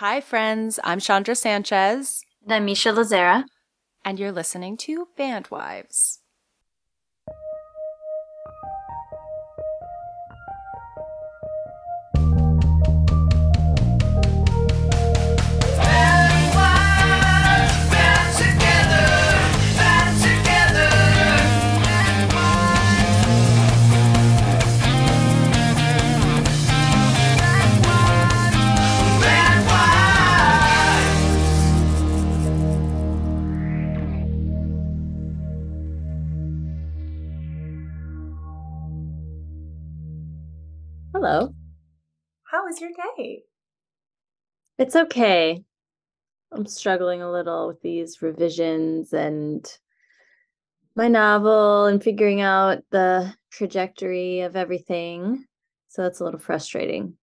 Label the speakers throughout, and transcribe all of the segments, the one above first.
Speaker 1: Hi, friends. I'm Chondra Sanchez.
Speaker 2: And I'm Misha Lazera.
Speaker 1: And you're listening to Bandwives.
Speaker 2: Hello.
Speaker 1: How was your day?
Speaker 2: It's okay. I'm struggling a little with these revisions and my novel and figuring out the trajectory of everything. So that's a little frustrating.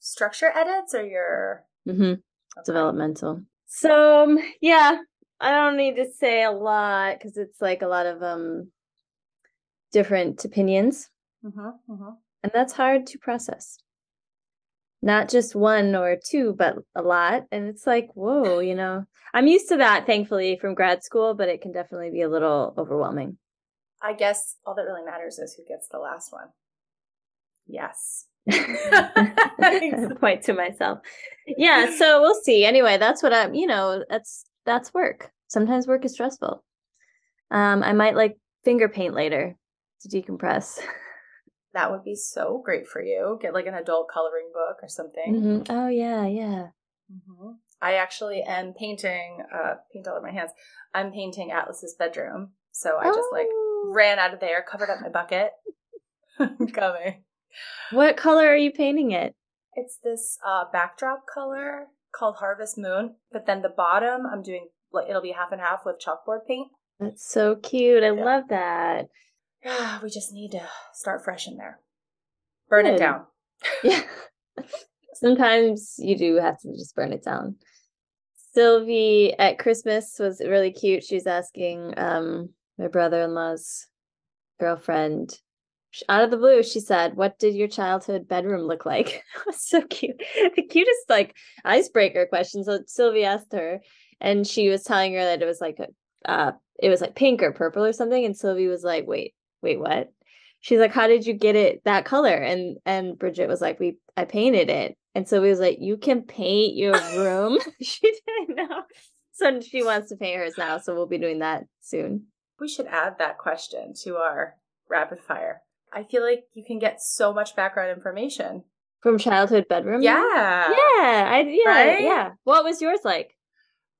Speaker 1: Structure edits or your
Speaker 2: mm-hmm. okay. developmental. So um, yeah, I don't need to say a lot because it's like a lot of um different opinions. Mm-hmm, mm-hmm. And that's hard to process. Not just one or two, but a lot. And it's like, whoa, you know, I'm used to that, thankfully, from grad school, but it can definitely be a little overwhelming.
Speaker 1: I guess all that really matters is who gets the last one. Yes.
Speaker 2: point to myself. Yeah, so we'll see. Anyway, that's what I'm, you know, that's that's work. Sometimes work is stressful. Um, I might like finger paint later to decompress.
Speaker 1: that would be so great for you. Get like an adult coloring book or something.
Speaker 2: Mm-hmm. Oh yeah, yeah.
Speaker 1: Mm-hmm. I actually am painting. Uh, paint all over my hands. I'm painting Atlas's bedroom, so I oh. just like oh. ran out of there, covered up my bucket. Coming.
Speaker 2: What color are you painting it?
Speaker 1: It's this uh, backdrop color called Harvest Moon, but then the bottom I'm doing like it'll be half and half with chalkboard paint.
Speaker 2: That's so cute. I yeah. love that.
Speaker 1: we just need to start fresh in there. Burn Good. it down.
Speaker 2: yeah. Sometimes you do have to just burn it down. Sylvie at Christmas was really cute. She's asking um, my brother in law's girlfriend, out of the blue, she said, What did your childhood bedroom look like? it was so cute. The cutest, like, icebreaker question. So Sylvie asked her, and she was telling her that it was like, a, uh, it was like pink or purple or something. And Sylvie was like, Wait, wait, what? She's like, how did you get it that color? And and Bridget was like, we I painted it. And so we was like, you can paint your room. she didn't know. So she wants to paint hers now. So we'll be doing that soon.
Speaker 1: We should add that question to our rapid fire. I feel like you can get so much background information
Speaker 2: from childhood bedroom.
Speaker 1: Yeah,
Speaker 2: yeah, I yeah right? yeah. What was yours like?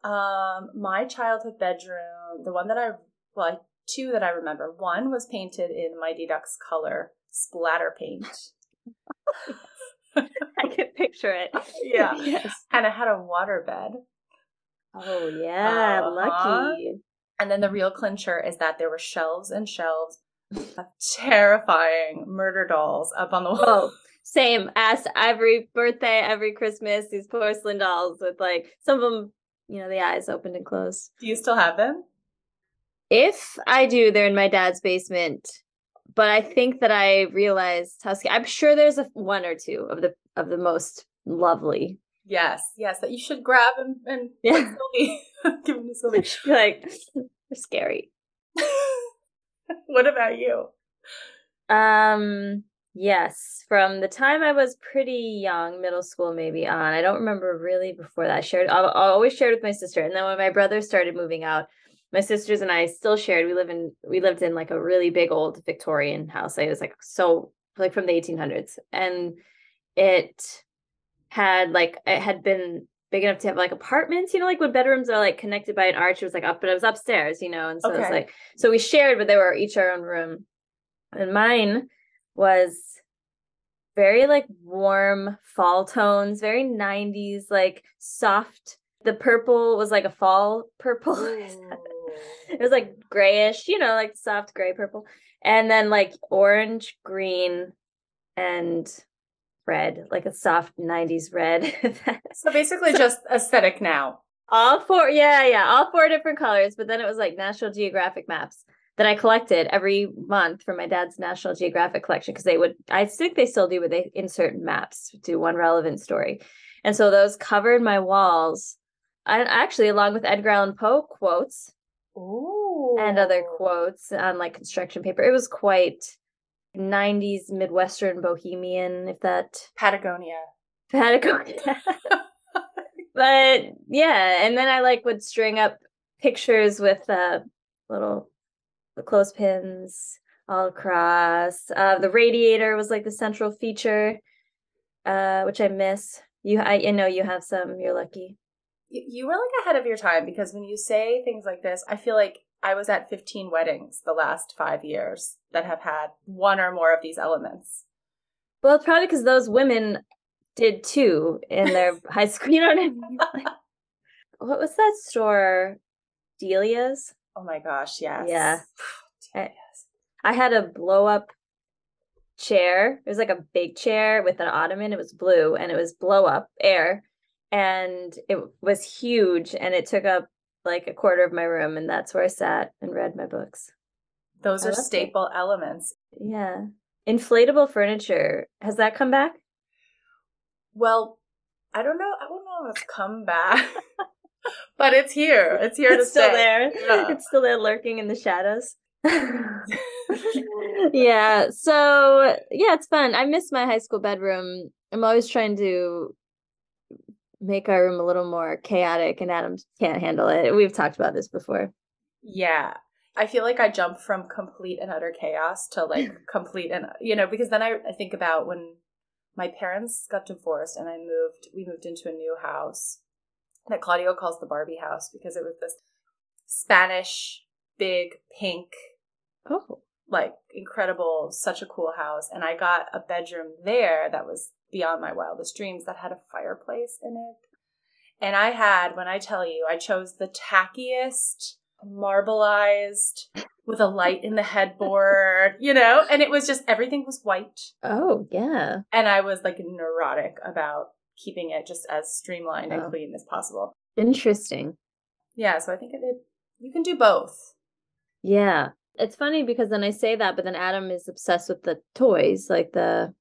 Speaker 1: Um, my childhood bedroom, the one that I well, two that I remember. One was painted in Mighty Ducks color splatter paint.
Speaker 2: I can picture it.
Speaker 1: Yeah. yes. And it had a water bed.
Speaker 2: Oh yeah, uh-huh. lucky.
Speaker 1: And then the real clincher is that there were shelves and shelves of terrifying murder dolls up on the wall. Oh,
Speaker 2: same as every birthday, every Christmas, these porcelain dolls with like some of them, you know, the eyes opened and closed.
Speaker 1: Do you still have them?
Speaker 2: If I do, they're in my dad's basement. But I think that I realized Husky. I'm sure there's a one or two of the of the most lovely.
Speaker 1: Yes, yes, that you should grab and, and yeah. Sylvie. give them to Sylvie.
Speaker 2: like they're scary.
Speaker 1: what about you?
Speaker 2: Um yes, from the time I was pretty young, middle school maybe on. I don't remember really before that. I shared I always shared with my sister. And then when my brother started moving out, my sisters and I still shared. We live in we lived in like a really big old Victorian house. It was like so like from the 1800s, and it had like it had been big enough to have like apartments. You know, like when bedrooms are like connected by an arch. It was like up, but it was upstairs. You know, and so okay. it's like so we shared, but they were each our own room, and mine was very like warm fall tones, very 90s, like soft. The purple was like a fall purple it was like grayish, you know, like soft gray purple. And then like orange, green, and red, like a soft 90s red.
Speaker 1: so basically so, just aesthetic now.
Speaker 2: All four, yeah, yeah, all four different colors. But then it was like National Geographic maps that I collected every month from my dad's National Geographic collection because they would, I think they still do, but they insert maps to one relevant story. And so those covered my walls. I actually, along with Edgar Allan Poe quotes
Speaker 1: Ooh.
Speaker 2: and other quotes on like construction paper. It was quite 90s Midwestern bohemian, if that
Speaker 1: Patagonia.
Speaker 2: Patagonia. but yeah, and then I like would string up pictures with uh little clothespins all across. Uh the radiator was like the central feature, uh, which I miss. You I, I know you have some, you're lucky.
Speaker 1: You, were like ahead of your time because when you say things like this, I feel like I was at 15 weddings the last five years that have had one or more of these elements.
Speaker 2: Well, it's probably because those women did too in their high school. You know what I mean? Like, what was that store? Delia's?
Speaker 1: Oh my gosh, yes.
Speaker 2: Yeah.
Speaker 1: Yes.
Speaker 2: I had a blow up chair. It was like a big chair with an ottoman. It was blue and it was blow up air. And it was huge and it took up like a quarter of my room. And that's where I sat and read my books.
Speaker 1: Those
Speaker 2: I
Speaker 1: are
Speaker 2: loved it.
Speaker 1: staple elements.
Speaker 2: Yeah. Inflatable furniture. Has that come back?
Speaker 1: Well, I don't know. I don't know if it's come back, but it's here. It's here to
Speaker 2: it's still
Speaker 1: stay.
Speaker 2: there.
Speaker 1: Yeah.
Speaker 2: It's still there lurking in the shadows. yeah. So yeah, it's fun. I miss my high school bedroom. I'm always trying to make our room a little more chaotic and Adam can't handle it. We've talked about this before.
Speaker 1: Yeah. I feel like I jump from complete and utter chaos to like complete and you know, because then I, I think about when my parents got divorced and I moved we moved into a new house that Claudio calls the Barbie house because it was this Spanish big pink
Speaker 2: Oh.
Speaker 1: like incredible, such a cool house. And I got a bedroom there that was beyond my wildest dreams that had a fireplace in it. And I had, when I tell you, I chose the tackiest, marbleized, with a light in the headboard, you know, and it was just everything was white.
Speaker 2: Oh, yeah.
Speaker 1: And I was like neurotic about keeping it just as streamlined and
Speaker 2: Oh.
Speaker 1: clean as possible.
Speaker 2: Interesting.
Speaker 1: Yeah, so I think it, it you can do both.
Speaker 2: Yeah. It's funny because then I say that, but then Adam is obsessed with the toys, like the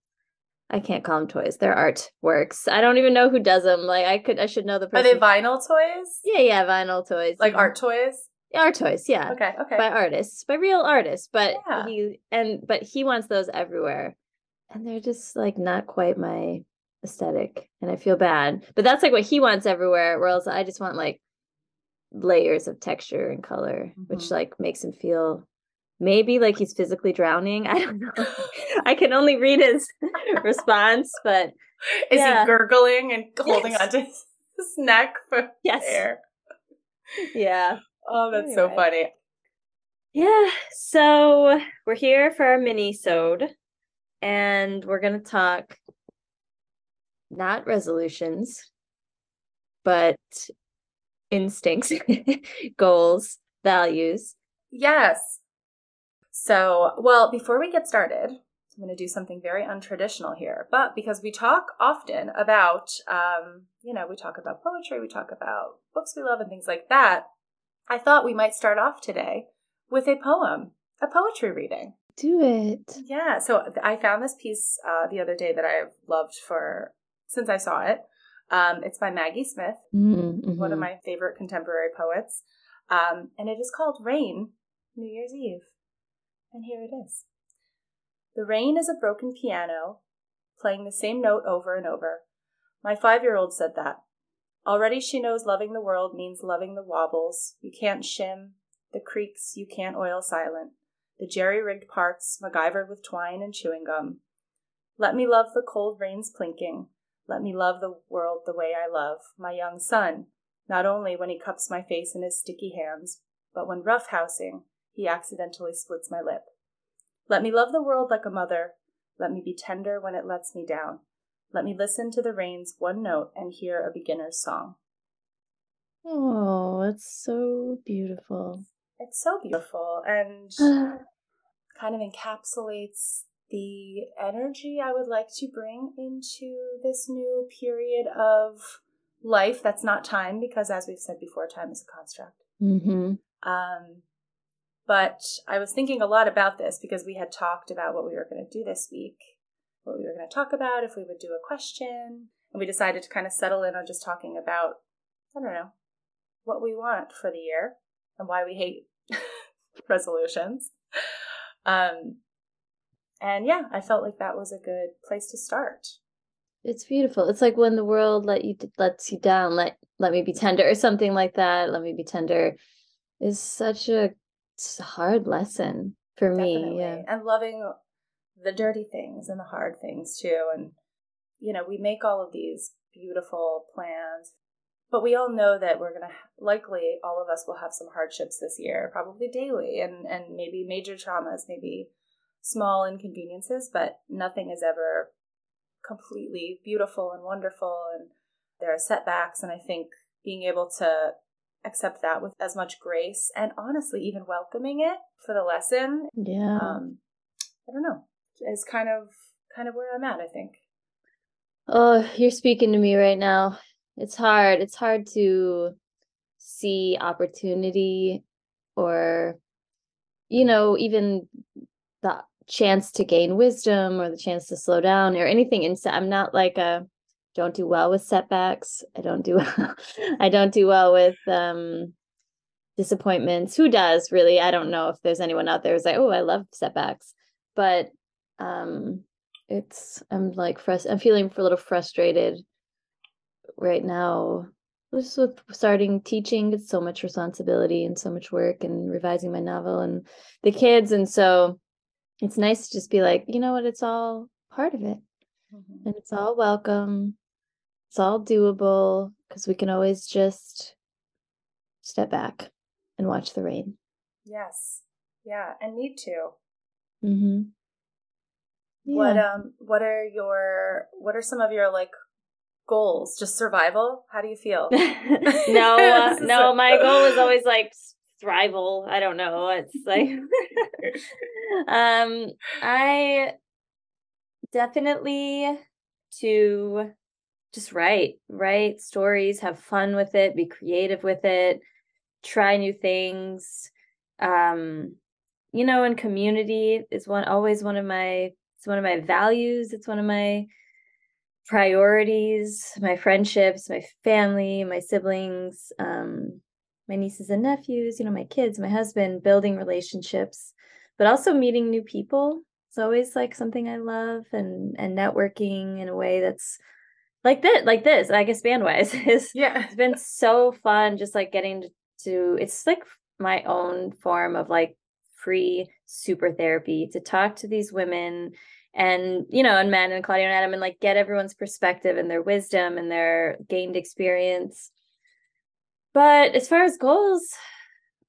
Speaker 2: I can't call them toys. They're artworks. I don't even know who does them. Like I could I should know the person.
Speaker 1: Are they vinyl toys?
Speaker 2: Yeah, yeah, vinyl toys.
Speaker 1: Like art toys?
Speaker 2: art toys, yeah.
Speaker 1: Okay, okay.
Speaker 2: By artists, by real artists. But
Speaker 1: Yeah.
Speaker 2: he and but he wants those everywhere. And they're just like not quite my aesthetic. And I feel bad. But that's like what he wants everywhere, whereas I just want like layers of texture and color, which
Speaker 1: Mhm.
Speaker 2: like makes him feel maybe like he's physically drowning. I don't know. I can only read his response, but
Speaker 1: Is
Speaker 2: Yeah.
Speaker 1: he gurgling and holding
Speaker 2: Yes.
Speaker 1: onto his, neck for
Speaker 2: yes.
Speaker 1: air?
Speaker 2: Yeah.
Speaker 1: Oh, that's so funny.
Speaker 2: Yeah, so we're here for our mini-sode, and we're gonna talk not resolutions, but instincts, goals, values.
Speaker 1: Yes. So, well, before we get started, I'm going to do something very untraditional here. But because we talk often about, um, you know, we talk about poetry, we talk about books we love and things like that, I thought we might start off today with a poem, a poetry reading.
Speaker 2: Do it.
Speaker 1: Yeah, so I found this piece uh, the other day that I've loved for since I saw it. Um, it's by Maggie Smith, one of
Speaker 2: Mhm.
Speaker 1: my favorite contemporary poets, um, and it is called Rain, New Year's Eve. And here it is. The rain is a broken piano, playing the same note over and over. My five year old said that. Already she knows loving the world means loving the wobbles. You can't shim, the creaks you can't oil silent, the jerry rigged parts MacGyvered with twine and chewing gum. Let me love the cold rains plinking. Let me love the world the way I love my young son, not only when he cups my face in his sticky hands, but when roughhousing, he accidentally splits my lip. Let me love the world like a mother. Let me be tender when it lets me down. Let me listen to the rain's one note and hear a beginner's song.
Speaker 2: Oh, it's so beautiful.
Speaker 1: It's so beautiful and kind of encapsulates the energy I would like to bring into this new period of life that's not time because as we've said before time is a construct
Speaker 2: mm-hmm.
Speaker 1: um, but i was thinking a lot about this because we had talked about what we were going to do this week what we were going to talk about if we would do a question and we decided to kind of settle in on just talking about, I don't know, what we want for the year and why we hate resolutions. Um, and yeah, I felt like that was a good place to start.
Speaker 2: It's beautiful. It's like when the world let you lets you down. Let let me be tender or something like that. Let me be tender is such a hard lesson for Definitely. me. Yeah,
Speaker 1: and loving the dirty things and the hard things too. And you know, we make all of these beautiful plans, but we all know that we're gonna likely all of us will have some hardships this year, probably daily, and and maybe major traumas, maybe small inconveniences, but nothing is ever completely beautiful and wonderful and there are setbacks and I think being able to accept that with as much grace and honestly even welcoming it for the lesson.
Speaker 2: Yeah.
Speaker 1: Um i don't know. Is kind of kind of where i'm at i think.
Speaker 2: Oh you're speaking to me right now. It's hard. It's hard to see opportunity or you know even the chance to gain wisdom or the chance to slow down or anything. And i'm not like a don't do well with setbacks. I don't do well i don't do well with um disappointments. Who does really? I don't know if there's anyone out there who's like oh i love setbacks. But um it's i'm like frust- i'm feeling a little frustrated right now. Just with starting teaching it's so much responsibility and so much work and revising my novel and the kids. And so it's nice to just be like, you know what, it's all part of it. Mm-hmm. And it's all welcome. It's all doable because we can always just step back and watch the rain.
Speaker 1: Yes. Yeah, and need to.
Speaker 2: Mhm.
Speaker 1: Yeah. What um what are your what are some of your like goals? Just survival? How do you feel?
Speaker 2: no, uh, no, my goal is always like thrival. I don't know. It's like um I definitely to just write, write stories, have fun with it, be creative with it, try new things. Um you know, and community is one always one of my it's one of my values, it's one of my priorities, my friendships, my family, my siblings, um my nieces and nephews, you know, my kids, my husband, building relationships, but also meeting new people. It's always like something I love and and networking in a way that's like this, like this, I guess Bandwives is
Speaker 1: yeah.
Speaker 2: It's been so fun just like getting to, to it's like my own form of like free super therapy to talk to these women and you know and men and claudia and adam and like get everyone's perspective and their wisdom and their gained experience. But as far as goals,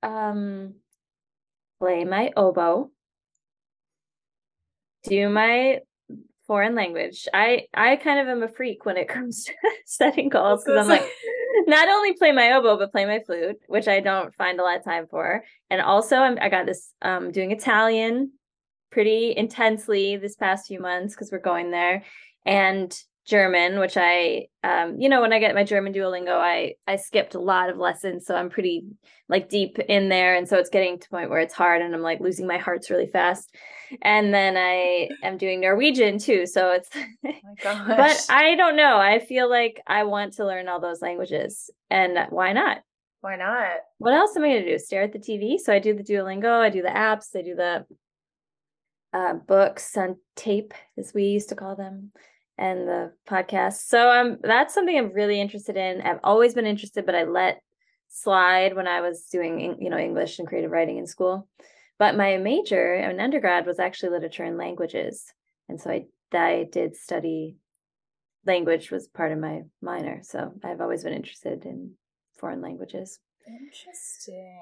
Speaker 2: um, play my oboe, do my foreign language. I I kind of am a freak when it comes to setting goals because I'm like not only play my oboe but play my flute, which I don't find a lot of time for. And also I'm I got this um doing Italian pretty intensely this past few months because we're going there. And German, which I, um, you know, when I get my German Duolingo, I I skipped a lot of lessons, so I'm pretty like deep in there, and so it's getting to point where it's hard, and I'm like losing my hearts really fast. And then I am doing Norwegian too, so it's. Oh but I don't know. I feel like I want to learn all those languages, and why not?
Speaker 1: Why not?
Speaker 2: What else am I going to do? Stare at the TV? So I do the Duolingo, I do the apps, I do the uh, books on tape, as we used to call them and the podcast. So um that's something I'm really interested in. I've always been interested, but I let slide when I was doing you know English and creative writing in school. But my major in undergrad was actually literature and languages. And so I I did study language was part of my minor. So I've always been interested in foreign languages.
Speaker 1: Interesting.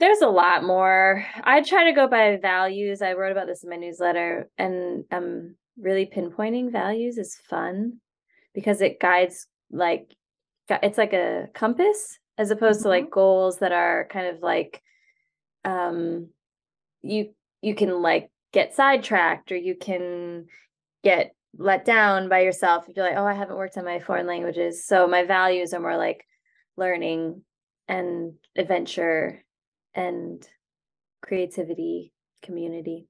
Speaker 2: There's a lot more. I try to go by values. I wrote about this in my newsletter and um really pinpointing values is fun because it guides like it's like a compass as opposed mm-hmm. to like goals that are kind of like um you you can like get sidetracked or you can get let down by yourself if you're like oh i haven't worked on my foreign languages so my values are more like learning and adventure and creativity community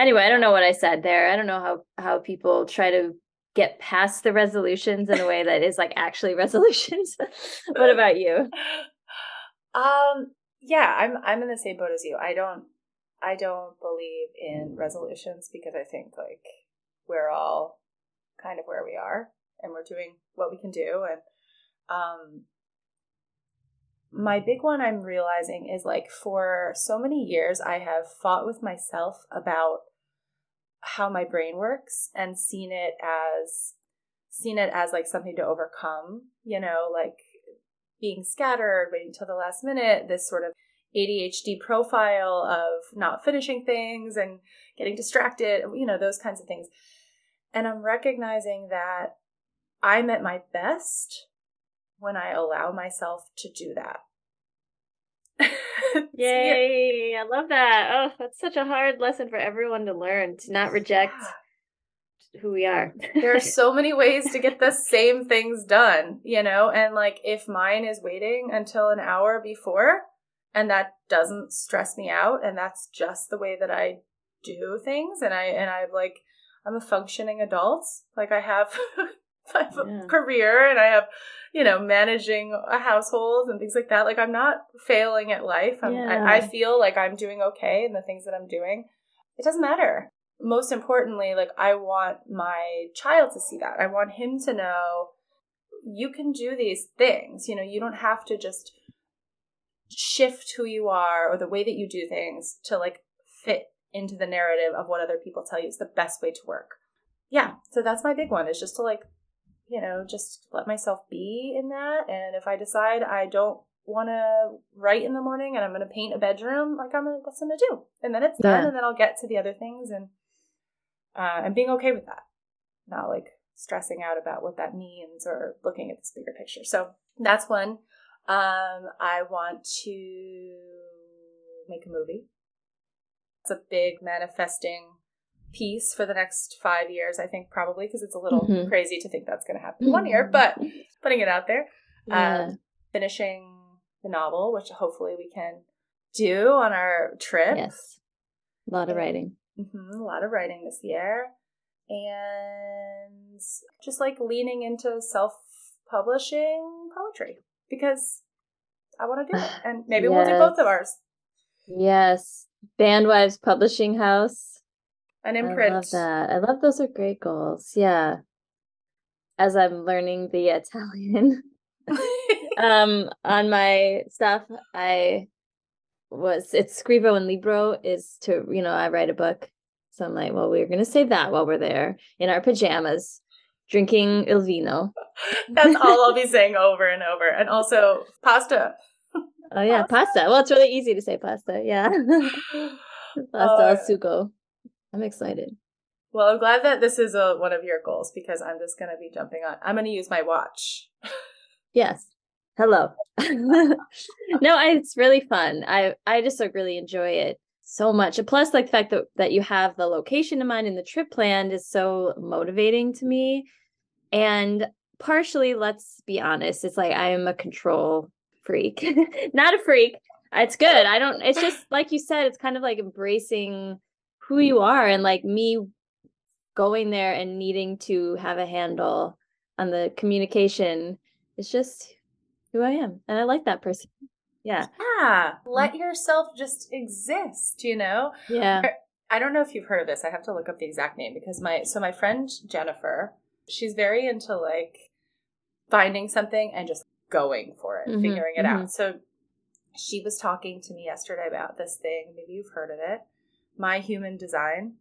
Speaker 2: anyway, I don't know what I said there. I don't know how how people try to get past the resolutions in a way that is like actually resolutions. what about you?
Speaker 1: Um yeah, I'm I'm in the same boat as you. I don't I don't believe in resolutions because I think like we're all kind of where we are and we're doing what we can do and um my big one I'm realizing is like for so many years I have fought with myself about how my brain works and seen it as seen it as like something to overcome, you know, like being scattered, waiting till the last minute, this sort of ADHD profile of not finishing things and getting distracted, you know, those kinds of things. And I'm recognizing that I'm at my best when I allow myself to do that.
Speaker 2: Yay! I love that. Oh, that's such a hard lesson for everyone to learn to not reject yeah. who we are.
Speaker 1: there are so many ways to get the same things done, you know, and like if mine is waiting until an hour before and that doesn't stress me out and that's just the way that I do things and I and I've like I'm a functioning adult. Like I have, I have yeah. a career and I have you know, managing a household and things like that. Like I'm not failing at life. Yeah. I, I feel like I'm doing okay in the things that I'm doing. It doesn't matter. Most importantly, like I want my child to see that. I want him to know you can do these things. You know, you don't have to just shift who you are or the way that you do things to like fit into the narrative of what other people tell you is the best way to work. Yeah, so that's my big one is just to like you know, just let myself be in that. And if I decide I don't want to write in the morning and I'm going to paint a bedroom, like I'm gonna, that's what I'm gonna do. And then it's yeah. done, and then I'll get to the other things and uh, and being okay with that, not like stressing out about what that means or looking at this bigger picture. So that's one. Um, I want to make a movie. It's a big manifesting piece for the next five years, I think, probably, because it's a little mm-hmm. crazy to think that's going to happen mm-hmm. one year, but putting it out there. Yeah. Um, finishing the novel, which hopefully we can do on our trip.
Speaker 2: Yes. A lot of writing.
Speaker 1: Mm-hmm, a lot of writing this year. And just like leaning into self publishing poetry because I want to do it. And maybe yes. we'll do both of ours.
Speaker 2: Yes. Bandwives Publishing House
Speaker 1: an imprint.
Speaker 2: I love that. I love those are great goals. Yeah. As I'm learning the Italian um on my stuff, I was it's scrivo and libro is to you know I write a book. So I'm like, well, we're gonna say that while we're there in our pajamas, drinking il vino.
Speaker 1: That's all I'll be saying over and over. And also pasta.
Speaker 2: Oh yeah, pasta. pasta. Well, it's really easy to say pasta. Yeah. pasta uh, al sugo. I'm excited.
Speaker 1: Well, I'm glad that this is a, one of your goals because I'm just going to be jumping on. I'm going to use my watch.
Speaker 2: yes. Hello. no, I, it's really fun. I I just like really enjoy it so much. And plus, like the fact that that you have the location in mind and the trip planned is so motivating to me. And partially, let's be honest, it's like I am a control freak, not a freak. It's good. I don't. It's just like you said. It's kind of like embracing who you are and like me going there and needing to have a handle on the communication is just who I am. And I like that person. Yeah.
Speaker 1: Yeah. Let yourself just exist, you know?
Speaker 2: Yeah.
Speaker 1: I don't know if you've heard of this. I have to look up the exact name because my so my friend Jennifer, she's very into like finding something and just going for it, mm-hmm, figuring it mm-hmm. out. So she was talking to me yesterday about this thing. Maybe you've heard of it. My Human Design?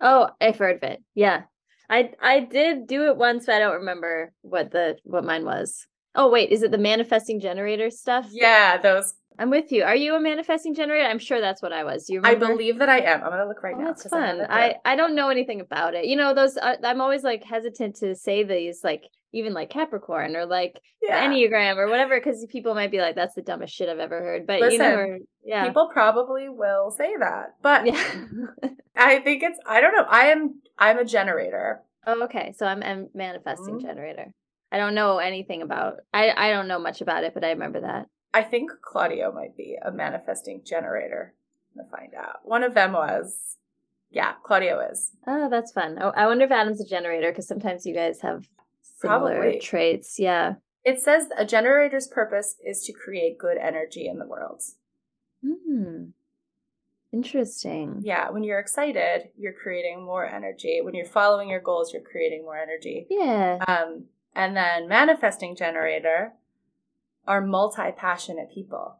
Speaker 2: Oh, I've heard of it. Yeah. I I did do it once, but I don't remember what the what mine was. Oh wait, is it the manifesting generator stuff?
Speaker 1: Yeah, those.
Speaker 2: I'm with you. Are you a manifesting generator? I'm sure that's what I was. Do you
Speaker 1: remember? I believe that I am. I'm gonna look right oh, now.
Speaker 2: That's fun. I I, I don't know anything about it. You know, those uh, I'm always like hesitant to say these like even like Capricorn or like yeah. Enneagram or whatever, because people might be like, "That's the dumbest shit I've ever heard." But Listen, you know, yeah,
Speaker 1: people probably will say that. But yeah. I think it's I don't know. I am I'm a generator.
Speaker 2: Oh, okay. So I'm a manifesting mm-hmm. generator. I don't know anything about. I I don't know much about it, but I remember that.
Speaker 1: I think Claudio might be a manifesting generator. I'm gonna find out. One of them was Yeah, Claudio is.
Speaker 2: Oh, that's fun. Oh, I wonder if Adam's a generator because sometimes you guys have similar
Speaker 1: Probably.
Speaker 2: traits. Yeah.
Speaker 1: It says a generator's purpose is to create good energy in the world.
Speaker 2: Hmm. Interesting.
Speaker 1: Yeah, when you're excited, you're creating more energy. When you're following your goals, you're creating more energy.
Speaker 2: Yeah.
Speaker 1: Um, and then manifesting generator are multi-passionate people.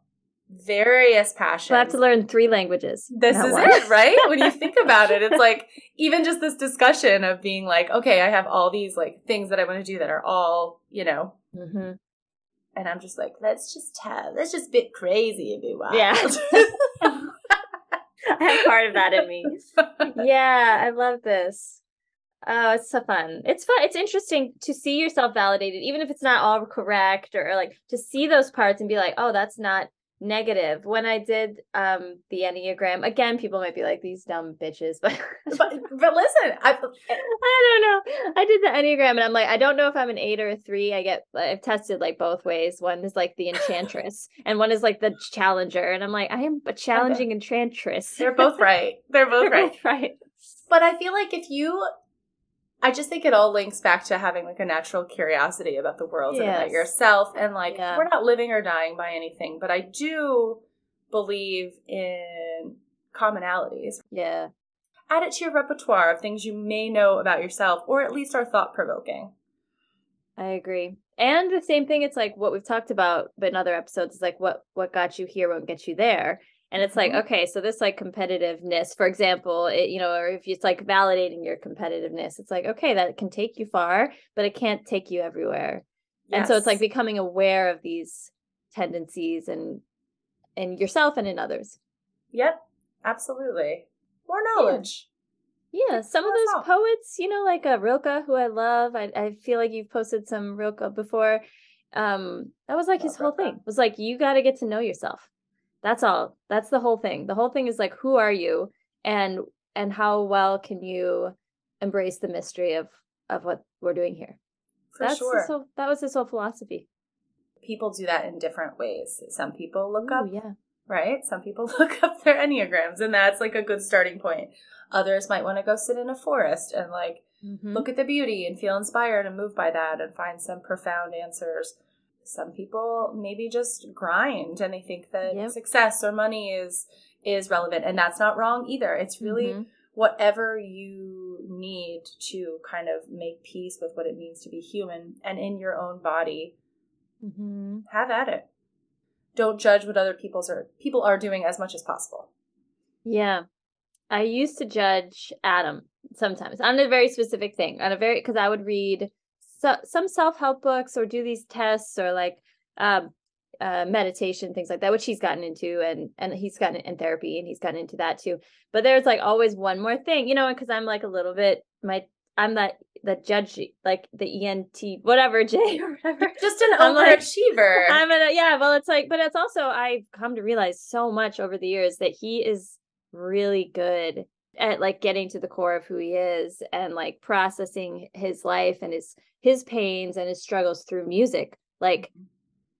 Speaker 1: Various passions.
Speaker 2: I have to learn three languages.
Speaker 1: this is
Speaker 2: one.
Speaker 1: it, right? when you think about it, it's like even just this discussion of being like, okay, I have all these like things that I want to do that are all, you know,
Speaker 2: Mhm.
Speaker 1: and I'm just like, let's just have, let's just bit crazy and be wild.
Speaker 2: Yeah. I have part of that in me. yeah, I love this. Oh, it's so fun. It's fun. It's interesting to see yourself validated, even if it's not all correct or, or like to see those parts and be like, oh, that's not negative. When I did um the Enneagram, again, people might be like these dumb bitches, but
Speaker 1: but, but listen, I,
Speaker 2: I don't know. I did the Enneagram and I'm like, I don't know if I'm an eight or a three. I get I've tested like both ways. One is like the enchantress and one is like the challenger. And I'm like, I am a challenging enchantress.
Speaker 1: they're both right. They're both
Speaker 2: They're
Speaker 1: right.
Speaker 2: both right.
Speaker 1: But I feel like if you, I just think it all links back to having like a natural curiosity about the world and about yourself. And like,
Speaker 2: Yeah.
Speaker 1: we're not living or dying by anything, but I do believe in commonalities.
Speaker 2: Yeah.
Speaker 1: Add it to your repertoire of things you may know about yourself, or at least are thought provoking.
Speaker 2: I agree. And the same thing, it's like what we've talked about, but in other episodes, is like what what got you here won't get you there. And it's like,
Speaker 1: Mhm.
Speaker 2: okay, so this like competitiveness, for example, it, you know, or if it's like validating your competitiveness, it's like, okay, that can take you far, but it can't take you everywhere. And so it's like becoming aware of these tendencies and in yourself and in others.
Speaker 1: Yep, absolutely. More knowledge.
Speaker 2: Yeah, some of those poets, you know, like uh, Rilke, who I love. I I feel like you've posted some Rilke before. Um, that was like his whole
Speaker 1: Rilke.
Speaker 2: thing. Was like you got to get to know yourself. That's all. That's the whole thing. The whole thing is like who are you and and how well can you embrace the mystery of of what we're doing here.
Speaker 1: For
Speaker 2: That's
Speaker 1: sure.
Speaker 2: whole, that was his whole philosophy.
Speaker 1: people do that in different ways. Some people look
Speaker 2: Ooh,
Speaker 1: up
Speaker 2: yeah.
Speaker 1: right? Some people look up their enneagrams, and that's like a good starting point. Others might want to go sit in a forest and like
Speaker 2: Mhm.
Speaker 1: look at the beauty and feel inspired and moved by that and find some profound answers. Some people maybe just grind and they think that
Speaker 2: Yep.
Speaker 1: success or money is is relevant, and that's not wrong either. It's really
Speaker 2: Mhm.
Speaker 1: whatever you need to kind of make peace with what it means to be human and in your own body
Speaker 2: Mhm.
Speaker 1: have at it. Don't judge what other people's are people are doing as much as possible.
Speaker 2: Yeah. I used to judge Adam sometimes on a very specific thing, on a very because I would read so, some self help books or do these tests or like um, uh, meditation things like that, which he's gotten into and and he's gotten in therapy and he's gotten into that too. But there's like always one more thing, you know, because I'm like a little bit my I'm that that judge like the ENT whatever J or whatever.
Speaker 1: Just an
Speaker 2: I'm like-
Speaker 1: overachiever.
Speaker 2: I'm in a, yeah, well, it's like, but it's also I've come to realize so much over the years that he is really good at like getting to the core of who he is and like processing his life and his his pains and his struggles through music like mm-hmm.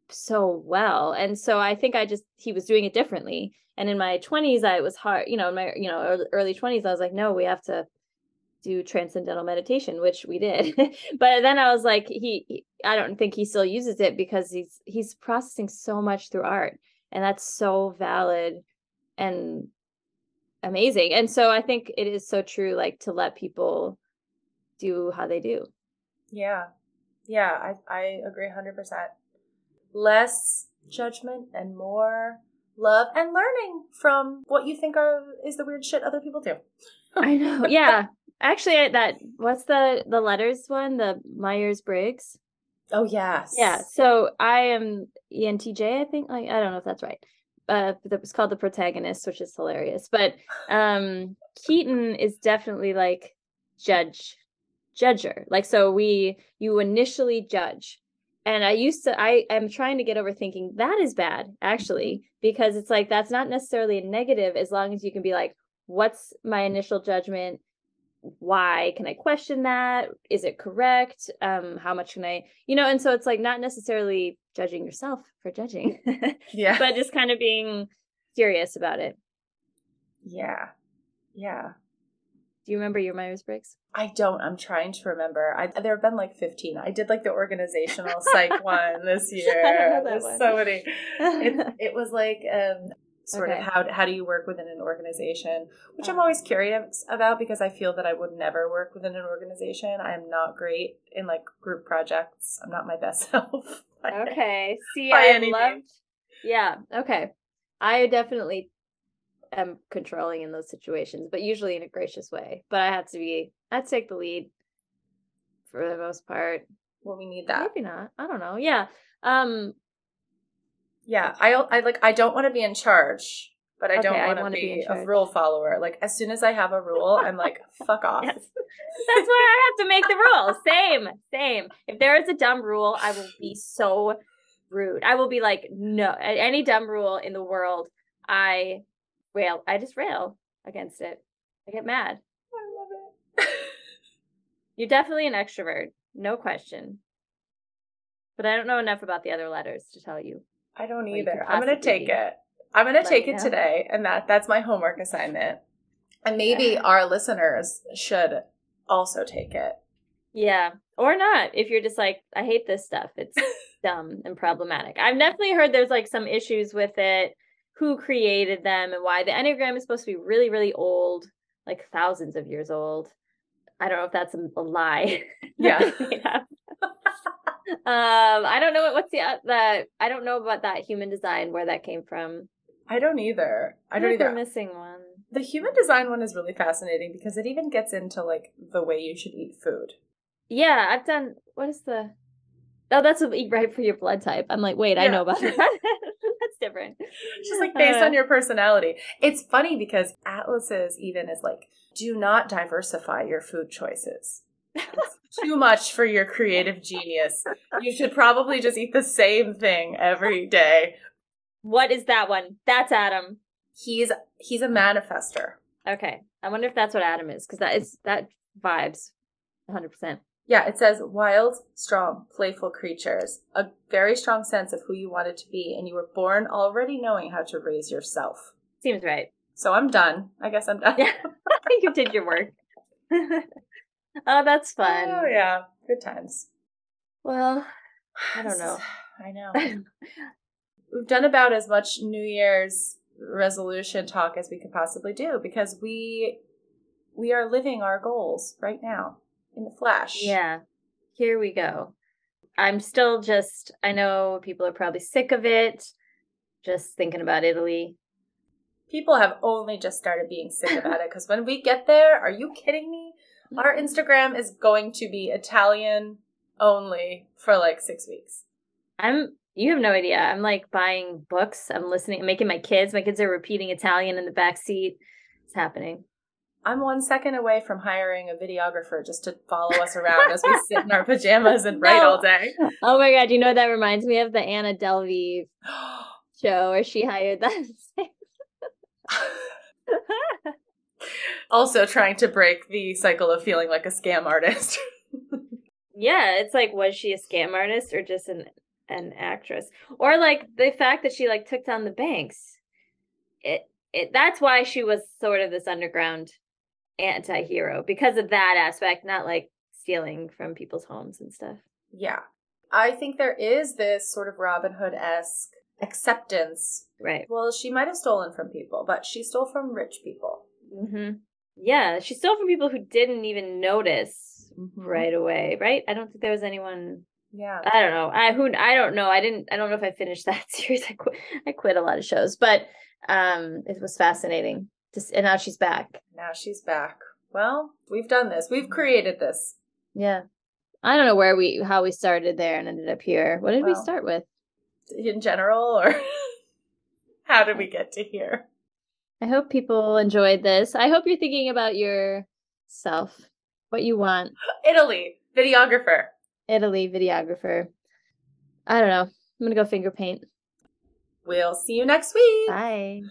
Speaker 2: so well. And so I think I just he was doing it differently. And in my 20s, I was hard, you know, in my you know early- early 20s, I was like, no, we have to do transcendental meditation which we did but then i was like he, he i don't think he still uses it because he's he's processing so much through art and that's so valid and amazing and so i think it is so true like to let people do how they do
Speaker 1: yeah. Yeah, I I agree 100%. Less judgment and more love and learning from what you think are is the weird shit other people do.
Speaker 2: i know yeah actually I- that what's the the letters one the myers-briggs
Speaker 1: Oh yes.
Speaker 2: Yeah, so I am ENTJ, I think. Like I don't know if that's right. Uh that was called the protagonist, which is hilarious. But um Keaton is definitely like judge judger. Like so we you initially judge. And I used to I am trying to get over thinking that is bad actually because it's like that's not necessarily a negative as long as you can be like what's my initial judgment why can i question that is it correct um how much can i you know and so it's like not necessarily judging yourself for judging
Speaker 1: Yeah.
Speaker 2: but just kind of being curious about it
Speaker 1: yeah. Yeah.
Speaker 2: Do you remember your Myers Briggs?
Speaker 1: I don't. I'm trying to remember. I, there have been like 15. I did like the organizational psych one this year.
Speaker 2: I know that
Speaker 1: There's
Speaker 2: one.
Speaker 1: so many. It, it was like um, sort
Speaker 2: Okay.
Speaker 1: of how how do you work within an organization, which I'm
Speaker 2: Oh.
Speaker 1: always curious about because I feel that I would never work within an organization. I am not great in like group projects. I'm not my best self.
Speaker 2: okay. See, I
Speaker 1: any
Speaker 2: loved. Yeah. Okay. I definitely am controlling in those situations, but usually in a gracious way. But I had to be. I'd take the lead for the most part.
Speaker 1: Well, we need that.
Speaker 2: Maybe not. I don't know. Yeah. Um.
Speaker 1: Yeah, I I like I don't want to be in charge, but I don't want to
Speaker 2: be
Speaker 1: be, a rule follower. Like as soon as I have a rule, I'm like, fuck off.
Speaker 2: Yes. That's why I have to make the rule. Same, same. If there is a dumb rule, I will be so rude. I will be like, no, any dumb rule in the world, I rail. I just rail against it. I get mad.
Speaker 1: I love it.
Speaker 2: You're definitely an extrovert, no question. But I don't know enough about the other letters to tell you.
Speaker 1: I don't
Speaker 2: Well, you could
Speaker 1: either. I'm gonna take it. I'm gonna take it
Speaker 2: know.
Speaker 1: today, and that that's my homework assignment. And maybe
Speaker 2: Yeah.
Speaker 1: our listeners should also take it.
Speaker 2: Yeah, or not. If you're just like, I hate this stuff. It's dumb and problematic. I've definitely heard there's like some issues with it, who created them and why. The Enneagram is supposed to be really, really old, like thousands of years old. I don't know if that's a, a lie.
Speaker 1: Yeah.
Speaker 2: Yeah. um, I don't know what, what's the uh, the I don't know about that human design where that came from.
Speaker 1: I don't either. I don't
Speaker 2: feel like
Speaker 1: either.
Speaker 2: Missing one.
Speaker 1: The human design one is really fascinating because it even gets into like the way you should eat food.
Speaker 2: Yeah, I've done. What is the? Oh, that's what eat right for your blood type. I'm like, wait, I know about that. that's different.
Speaker 1: Just like based
Speaker 2: Uh,
Speaker 1: on your personality. It's funny because Atlas's even is like, do not diversify your food choices. Too much for your creative genius. You should probably just eat the same thing every day.
Speaker 2: What is that one? That's Adam.
Speaker 1: He's he's a manifester.
Speaker 2: Okay, I wonder if that's what Adam is because that is that vibes, 100. percent
Speaker 1: Yeah, it says wild, strong, playful creatures. A very strong sense of who you wanted to be, and you were born already knowing how to raise yourself.
Speaker 2: Seems right.
Speaker 1: So I'm done. I guess I'm done.
Speaker 2: Yeah, you did your work. oh, that's fun.
Speaker 1: Oh yeah. Good times.
Speaker 2: Well, I don't know.
Speaker 1: I know. We've done about as much New Year's resolution talk as we could possibly do because we we are living our goals right now in the flesh.
Speaker 2: yeah, here we go. I'm still just. I know people are probably sick of it. Just thinking about Italy.
Speaker 1: People have only just started being sick about it because when we get there, are you kidding me? Our Instagram is going to be Italian only for like six weeks.
Speaker 2: I'm you have no idea. I'm like buying books. I'm listening, I'm making my kids. My kids are repeating Italian in the back seat. It's happening.
Speaker 1: I'm one second away from hiring a videographer just to follow us around as we sit in our pajamas and write
Speaker 2: No.
Speaker 1: all day.
Speaker 2: Oh my god, you know what that reminds me of the Anna Delvey show where she hired that.
Speaker 1: also trying to break the cycle of feeling like a scam artist.
Speaker 2: yeah, it's like was she a scam artist or just an an actress? Or like the fact that she like took down the banks. It it that's why she was sort of this underground anti-hero because of that aspect, not like stealing from people's homes and stuff.
Speaker 1: yeah. I think there is this sort of Robin Hood esque acceptance.
Speaker 2: Right.
Speaker 1: Well, she might have stolen from people, but she stole from rich people.
Speaker 2: hmm Yeah, she stole from people who didn't even notice right away, right? I don't think there was anyone.
Speaker 1: Yeah.
Speaker 2: I don't know. I who I don't know. I didn't. I don't know if I finished that series. I quit. I quit a lot of shows, but um, it was fascinating. Just and now she's back.
Speaker 1: Now she's back. Well, we've done this. We've created this.
Speaker 2: Yeah. I don't know where we how we started there and ended up here. What did we start with?
Speaker 1: In general, or how did we get to here?
Speaker 2: I hope people enjoyed this. I hope you're thinking about yourself, what you want.
Speaker 1: Italy, videographer.
Speaker 2: Italy videographer. I don't know. I'm gonna go finger paint.
Speaker 1: We'll see you next week.
Speaker 2: Bye.